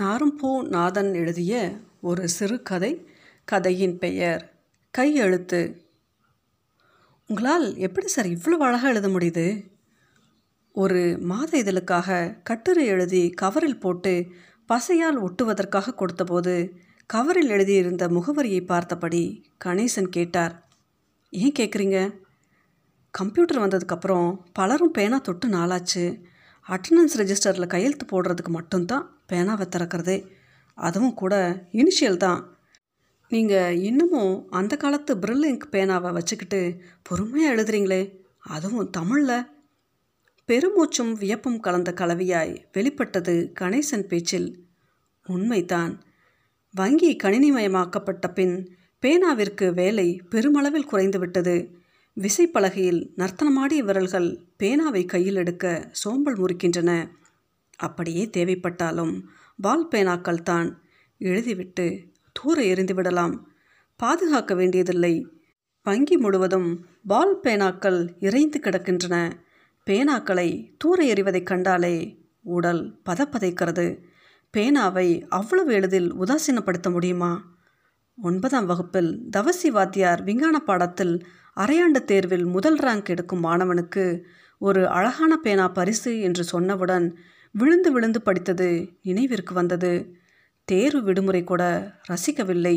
நாரும்பூ நாதன் எழுதிய ஒரு சிறுகதை கதையின் பெயர் கையெழுத்து. உங்களால் எப்படி சார் இவ்வளோ அழகாக எழுத முடியுது? ஒரு மாத இதழுக்காக கட்டுரை எழுதி கவரில் போட்டு பசையால் ஒட்டுவதற்காக கொடுத்தபோது கவரில் எழுதியிருந்த முகவரியை பார்த்தபடி கணேசன் கேட்டார் ஏன் கேட்குறீங்க கம்ப்யூட்டர் வந்ததுக்கப்புறம் பலரும் பேனா தொட்டு நாளாச்சு. அட்டண்டன்ஸ் ரெஜிஸ்டரில் கையெழுத்து போடுறதுக்கு மட்டும்தான் பேனாவை திறக்கிறதே அதுவும் கூட இனிஷியல் தான். நீங்கள் இன்னமும் அந்த காலத்து பிரில் இங்க் பேனாவை வச்சுக்கிட்டு பொறுமையாக எழுதுறீங்களே. அதுவும் தமிழில். பெருமூச்சும் வியப்பும் கலந்த கலவையாய் வெளிப்பட்டது கணேசன் பேச்சில். உண்மைதான். வங்கி கணினிமயமாக்கப்பட்ட பின் பேனாவிற்கு வேலை பெருமளவில் குறைந்துவிட்டது. விசைப்பலகையில் நர்த்தனமாடிய விரல்கள் பேனாவை கையில் எடுக்க சோம்பல் முறிக்கின்றன. அப்படியே தேவைப்பட்டாலும் பால் பேனாக்கள் தான் எழுதிவிட்டு தூர எறிந்துவிடலாம். பாதுகாக்க வேண்டியதில்லை. வங்கி முழுவதும் பால் பேனாக்கள் இறைந்து கிடக்கின்றன. பேனாக்களை தூர எறிவதைக் கண்டாலே உடல் பதப்பதைக்கிறது. பேனாவை அவ்வளவு எளிதில் உதாசீனப்படுத்த முடியுமா? ஒன்பதாம் வகுப்பில் தவசி வாத்தியார் விஞ்ஞான பாடத்தில் அரையாண்டு தேர்வில் முதல் ரேங்க் எடுக்கும் மாணவனுக்கு ஒரு அழகான பேனா பரிசு என்று சொன்னவுடன் விழுந்து விழுந்து படித்தது நினைவிற்கு வந்தது. தேர்வு விடுமுறை கூட ரசிக்கவில்லை.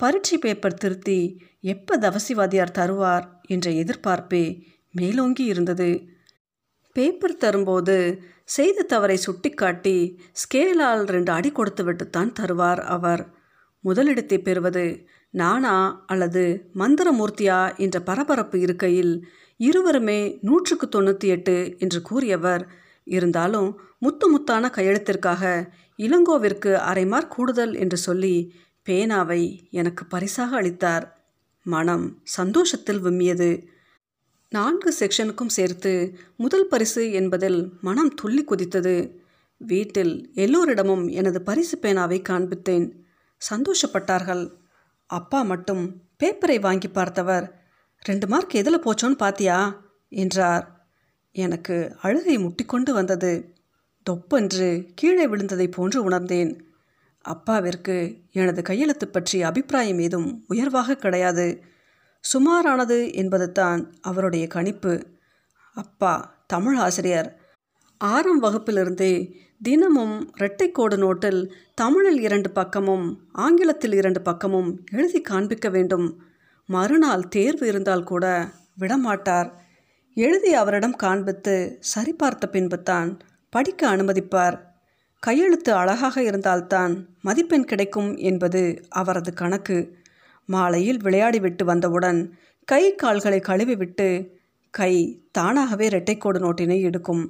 பரீட்சை பேப்பர் திருத்தி எப்போ தவசிவாதியார் தருவார் என்ற எதிர்பார்ப்பே மேலோங்கி இருந்தது. பேப்பர் தரும்போது செய்த தவறை சுட்டிக்காட்டி ஸ்கேலால் ரெண்டு அடி கொடுத்து விட்டுத்தான் தருவார் அவர். முதலிடத்தை பெறுவது நானா அல்லது மந்திரமூர்த்தியா என்ற பரபரப்பு இருக்கையில் இருவருமே நூற்றுக்கு தொண்ணூற்றி எட்டு என்று கூறியவர் இருந்தாலும் முத்து முத்தான கையெழுத்திற்காக இளங்கோவிற்கு அரை மார்க் கூடுதல் என்று சொல்லி பேனாவை எனக்கு பரிசாக அளித்தார். மனம் சந்தோஷத்தில் விம்மியது. நான்கு செக்ஷனுக்கும் சேர்த்து முதல் பரிசு என்பதில் மனம் துள்ளி குதித்தது. வீட்டில் எல்லோரிடமும் எனது பரிசு பேனாவை காண்பித்தேன். சந்தோஷப்பட்டார்கள். அப்பா மட்டும் பேப்பரை வாங்கி பார்த்தவர் ரெண்டு மார்க் எதில் போச்சோன்னு பாத்தியா? என்றார். எனக்கு அழுகை முட்டிக்கொண்டு வந்தது. தொப்பென்று கீழே விழுந்ததை போன்று உணர்ந்தேன். அப்பாவிற்கு எனது கையெழுத்து பற்றிய அபிப்பிராயம் ஏதும் உயர்வாக கிடையாது. சுமாரானது என்பது தான் அவருடைய கணிப்பு. அப்பா தமிழ் ஆசிரியர். ஆறாம் வகுப்பிலிருந்தே தினமும் இரட்டைக்கோடு நோட்டில் தமிழில் இரண்டு பக்கமும் ஆங்கிலத்தில் இரண்டு பக்கமும் எழுதி காண்பிக்க வேண்டும். மறுநாள் தேர்வு இருந்தால் கூட விடமாட்டார். எழுதி அவரிடம் காண்பித்து சரிபார்த்த பின்பு தான் படிக்க அனுமதிப்பார். கையெழுத்து அழகாக இருந்தால்தான் மதிப்பெண் கிடைக்கும் என்பது அவரது கணக்கு. மாலையில் விளையாடிவிட்டு வந்தவுடன் கை கால்களை கழுவிவிட்டு கை தானாகவே இரட்டைக்கோடு நோட்டினை எடுக்கும்.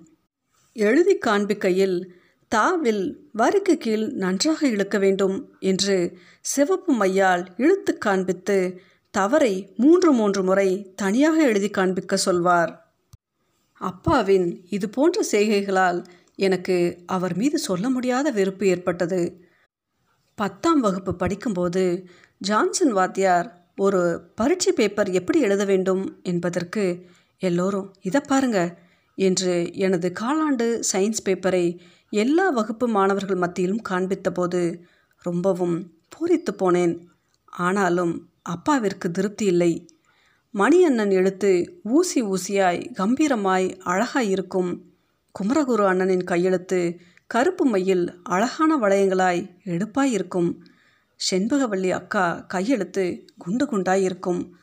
எழுதி காண்பிக்கையில் தாவில் வரிக்கு கீழ் நன்றாக இழுக்க வேண்டும் என்று சிவப்பு மையால் இழுத்து காண்பித்து தவறை மூன்று மூன்று முறை தனியாக எழுதி காண்பிக்க சொல்வார். அப்பாவின் இது போன்ற செய்கைகளால் எனக்கு அவர் மீது சொல்ல முடியாத வெறுப்பு ஏற்பட்டது. பத்தாம் வகுப்பு படிக்கும்போது ஜான்சன் வாத்தியார் ஒரு பரீட்சை பேப்பர் எப்படி எழுத வேண்டும் என்பதற்கு எல்லோரும் இதை பாருங்க என்று எனது காலாண்டு சயின்ஸ் பேப்பரை எல்லா வகுப்பு மாணவர்கள் மத்தியிலும் காண்பித்தபோது ரொம்பவும் பூரித்து போனேன். ஆனாலும் அப்பாவிற்கு திருப்தி இல்லை. மணியண்ணன் எழுத்து ஊசி ஊசியாய் கம்பீரமாய் அழகாய் இருக்கும். குமரகுரு அண்ணனின் கையெழுத்து கருப்பு மையில் அழகான வளையங்களாய் எடுப்பாய் இருக்கும். செண்பகவல்லி அக்கா கையெழுத்து குண்டு குண்டாய் இருக்கும்.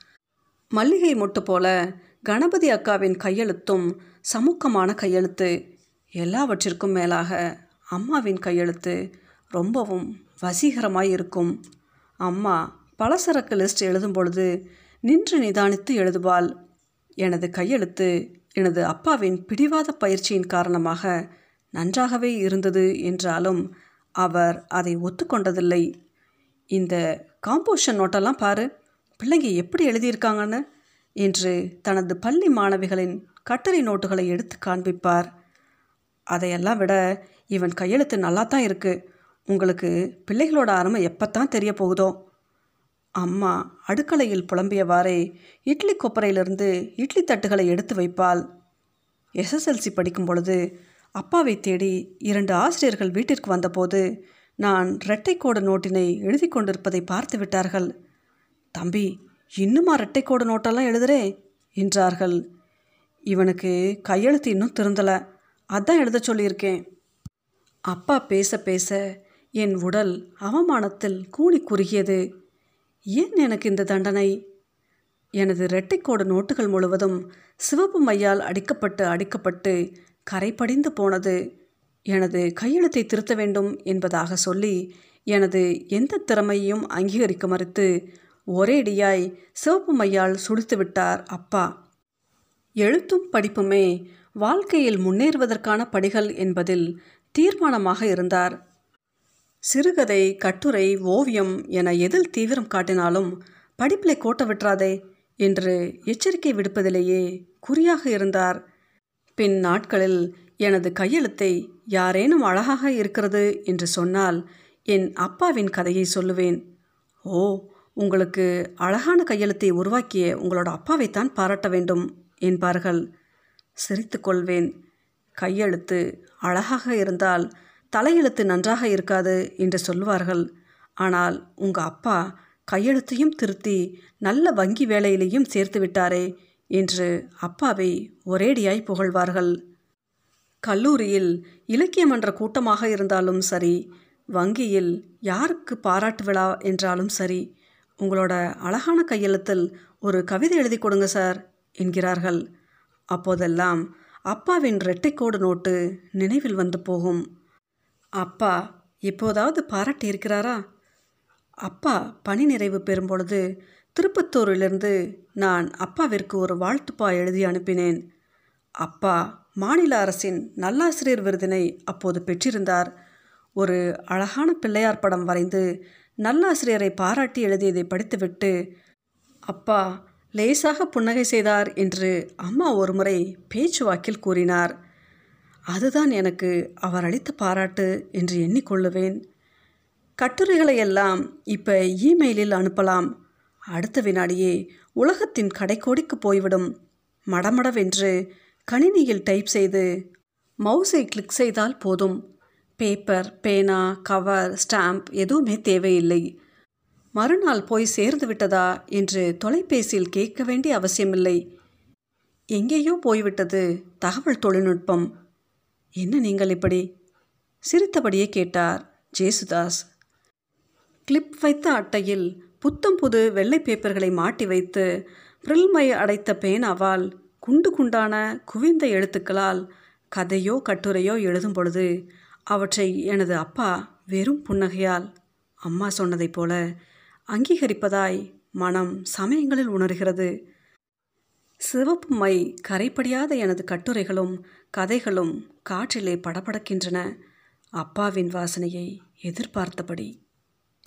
மல்லிகை மொட்டு போல கணபதி அக்காவின் கையெழுத்தும் சமுக்கமான கையெழுத்து. எல்லாவற்றிற்கும் மேலாக அம்மாவின் கையெழுத்து ரொம்பவும் வசீகரமாய் இருக்கும். அம்மா பலசரக்கு லிஸ்ட் எழுதும் பொழுது நின்று நிதானித்து எழுதுவாள். எனது கையெழுத்து எனது அப்பாவின் பிடிவாத பயிற்சியின் காரணமாக நன்றாகவே இருந்தது என்றாலும் அவர் அதை ஒத்துக்கொண்டதில்லை. இந்த காம்போஷன் நோட்டெல்லாம் பாரு பிள்ளைங்க எப்படி எழுதியிருக்காங்கன்னு என்று தனது பள்ளி மாணவிகளின் கட்டளை நோட்டுகளை எடுத்து காண்பிப்பார். அதையெல்லாம் விட இவன் கையெழுத்து நல்லா தான் இருக்குது உங்களுக்கு பிள்ளைகளோட அருமை தான் தெரிய போகுதோ. அம்மா அடுக்கலையில் புலம்பியவாறே இட்லி கொப்பரையிலிருந்து இட்லி தட்டுகளை எடுத்து வைப்பாள். எஸ்எஸ்எல்சி படிக்கும் பொழுது அப்பாவை தேடி இரண்டு ஆசிரியர்கள் வீட்டிற்கு வந்தபோது நான் இரட்டைக்கோடு நோட்டினை எழுதி கொண்டிருப்பதை பார்த்து விட்டார்கள். தம்பி இன்னுமா இரட்டைக்கோடு நோட்டெல்லாம் எழுதுறே? என்றார்கள். இவனுக்கு கையெழுத்து இன்னும் திருந்தலை. அதான் எழுத சொல்லியிருக்கேன். அப்பா பேச பேச என் உடல் அவமானத்தில் கூணி குறுகியது. ஏன் எனக்கு இந்த தண்டனை? எனது இரட்டைக்கோடு நோட்டுகள் முழுவதும் சிவப்பு மையால் அடிக்கப்பட்டு அடிக்கப்பட்டு கரைப்படிந்து போனது. எனது கையெழுத்தை திருத்த வேண்டும் என்பதாக சொல்லி எனது எந்த திறமையையும் அங்கீகரிக்க மறுத்து ஒரேடியாய் சிவப்பு மையால் சுடித்து விட்டார் அப்பா. எழுத்தும் படிப்புமே வாழ்க்கையில் முன்னேறுவதற்கான படிகள் என்பதில் தீர்மானமாக இருந்தார். சிறுகதை கட்டுரை ஓவியம் என எதில் தீவிரம் காட்டினாலும் படிப்பிலை கோட்ட விட்டுறாதே என்று எச்சரிக்கை விடுப்பதிலேயே குறியாக இருந்தார். பின் நாட்களில் எனது கையெழுத்தை யாரேனும் அழகாக இருக்கிறது என்று சொன்னால் என் அப்பாவின் கதையை சொல்லுவேன். ஓ உங்களுக்கு அழகான கையெழுத்தை உருவாக்கிய உங்களோட அப்பாவைத்தான் பாராட்ட வேண்டும் என்பார்கள். சிரித்து கொள்வேன். கையெழுத்து அழகாக இருந்தால் தலையெழுத்து நன்றாக இருக்காது என்று சொல்லுவார்கள். ஆனால் உங்கள் அப்பா கையெழுத்தையும் திருத்தி நல்ல வங்கி வேலையிலையும் சேர்த்து விட்டாரே என்று அப்பாவை ஒரேடியாய் புகழ்வார்கள். கல்லூரியில் இலக்கிய மன்ற கூட்டமாக இருந்தாலும் சரி வங்கியில் யாருக்கு பாராட்டு விழா என்றாலும் சரி உங்களோட அழகான கையெழுத்தில் ஒரு கவிதை எழுதி கொடுங்க சார் என்கிறார்கள். அப்போதெல்லாம் அப்பாவின் ரெட்டைக்கோடு நோட்டு நினைவில் வந்து போகும். அப்பா இப்போதாவது பாராட்டி இருக்கிறாரா? அப்பா பணி நிறைவு பெறும் பொழுது திருப்பத்தூரிலிருந்து நான் அப்பாவிற்கு ஒரு வாழ்த்துப்பா எழுதி அனுப்பினேன். அப்பா மாநில அரசின் நல்லாசிரியர் விருதினை அப்போது பெற்றிருந்தார். ஒரு அழகான பிள்ளையார் படம் வரைந்து நல்லாசிரியரை பாராட்டி எழுதியதை படித்துவிட்டு அப்பா லேசாக புன்னகை செய்தார் என்று அம்மா ஒருமுறை பேச்சுவாக்கில் கூறினார். அதுதான் எனக்கு அவர் அளித்த பாராட்டு என்று எண்ணிக்கொள்ளுவேன். கட்டுரைகளை எல்லாம் இப்போ இமெயிலில் அனுப்பலாம். அடுத்த வினாடியே உலகத்தின் கடைக்கோடிக்கு போய்விடும். மடமடவென்று கணினியில் டைப் செய்து மவுஸை கிளிக் செய்தால் போதும். பேப்பர் பேனா கவர் ஸ்டாம்ப் எதுவுமே தேவையில்லை. மறுநாள் போய் சேர்ந்து விட்டதா என்று தொலைபேசியில் கேட்க வேண்டிய அவசியமில்லை. எங்கேயோ போய்விட்டது தகவல் தொழில்நுட்பம். என்ன நீங்கள் இப்படி? சிரித்தபடியே கேட்டார் ஜேசுதாஸ். கிளிப் வைத்த அட்டையில் புத்தம் புது வெள்ளை பேப்பர்களை மாட்டி வைத்து பிரில்மை அடைத்த பேனாவால் குண்டு குண்டான குவிந்த எழுத்துக்களால் கதையோ கட்டுரையோ எழுதும் பொழுது அவற்றை எனது அப்பா வெறும் புன்னகையால் அம்மா சொன்னதைப் போல அங்கீகரிப்பதாய் மனம் சமயங்களில் உணர்கிறது. சிவப்பு மை கரைப்படியாத எனது கட்டுரைகளும் கதைகளும் காற்றிலே படபடக்கின்றன. அப்பாவின் வாசனையை எதிர்பார்த்தபடி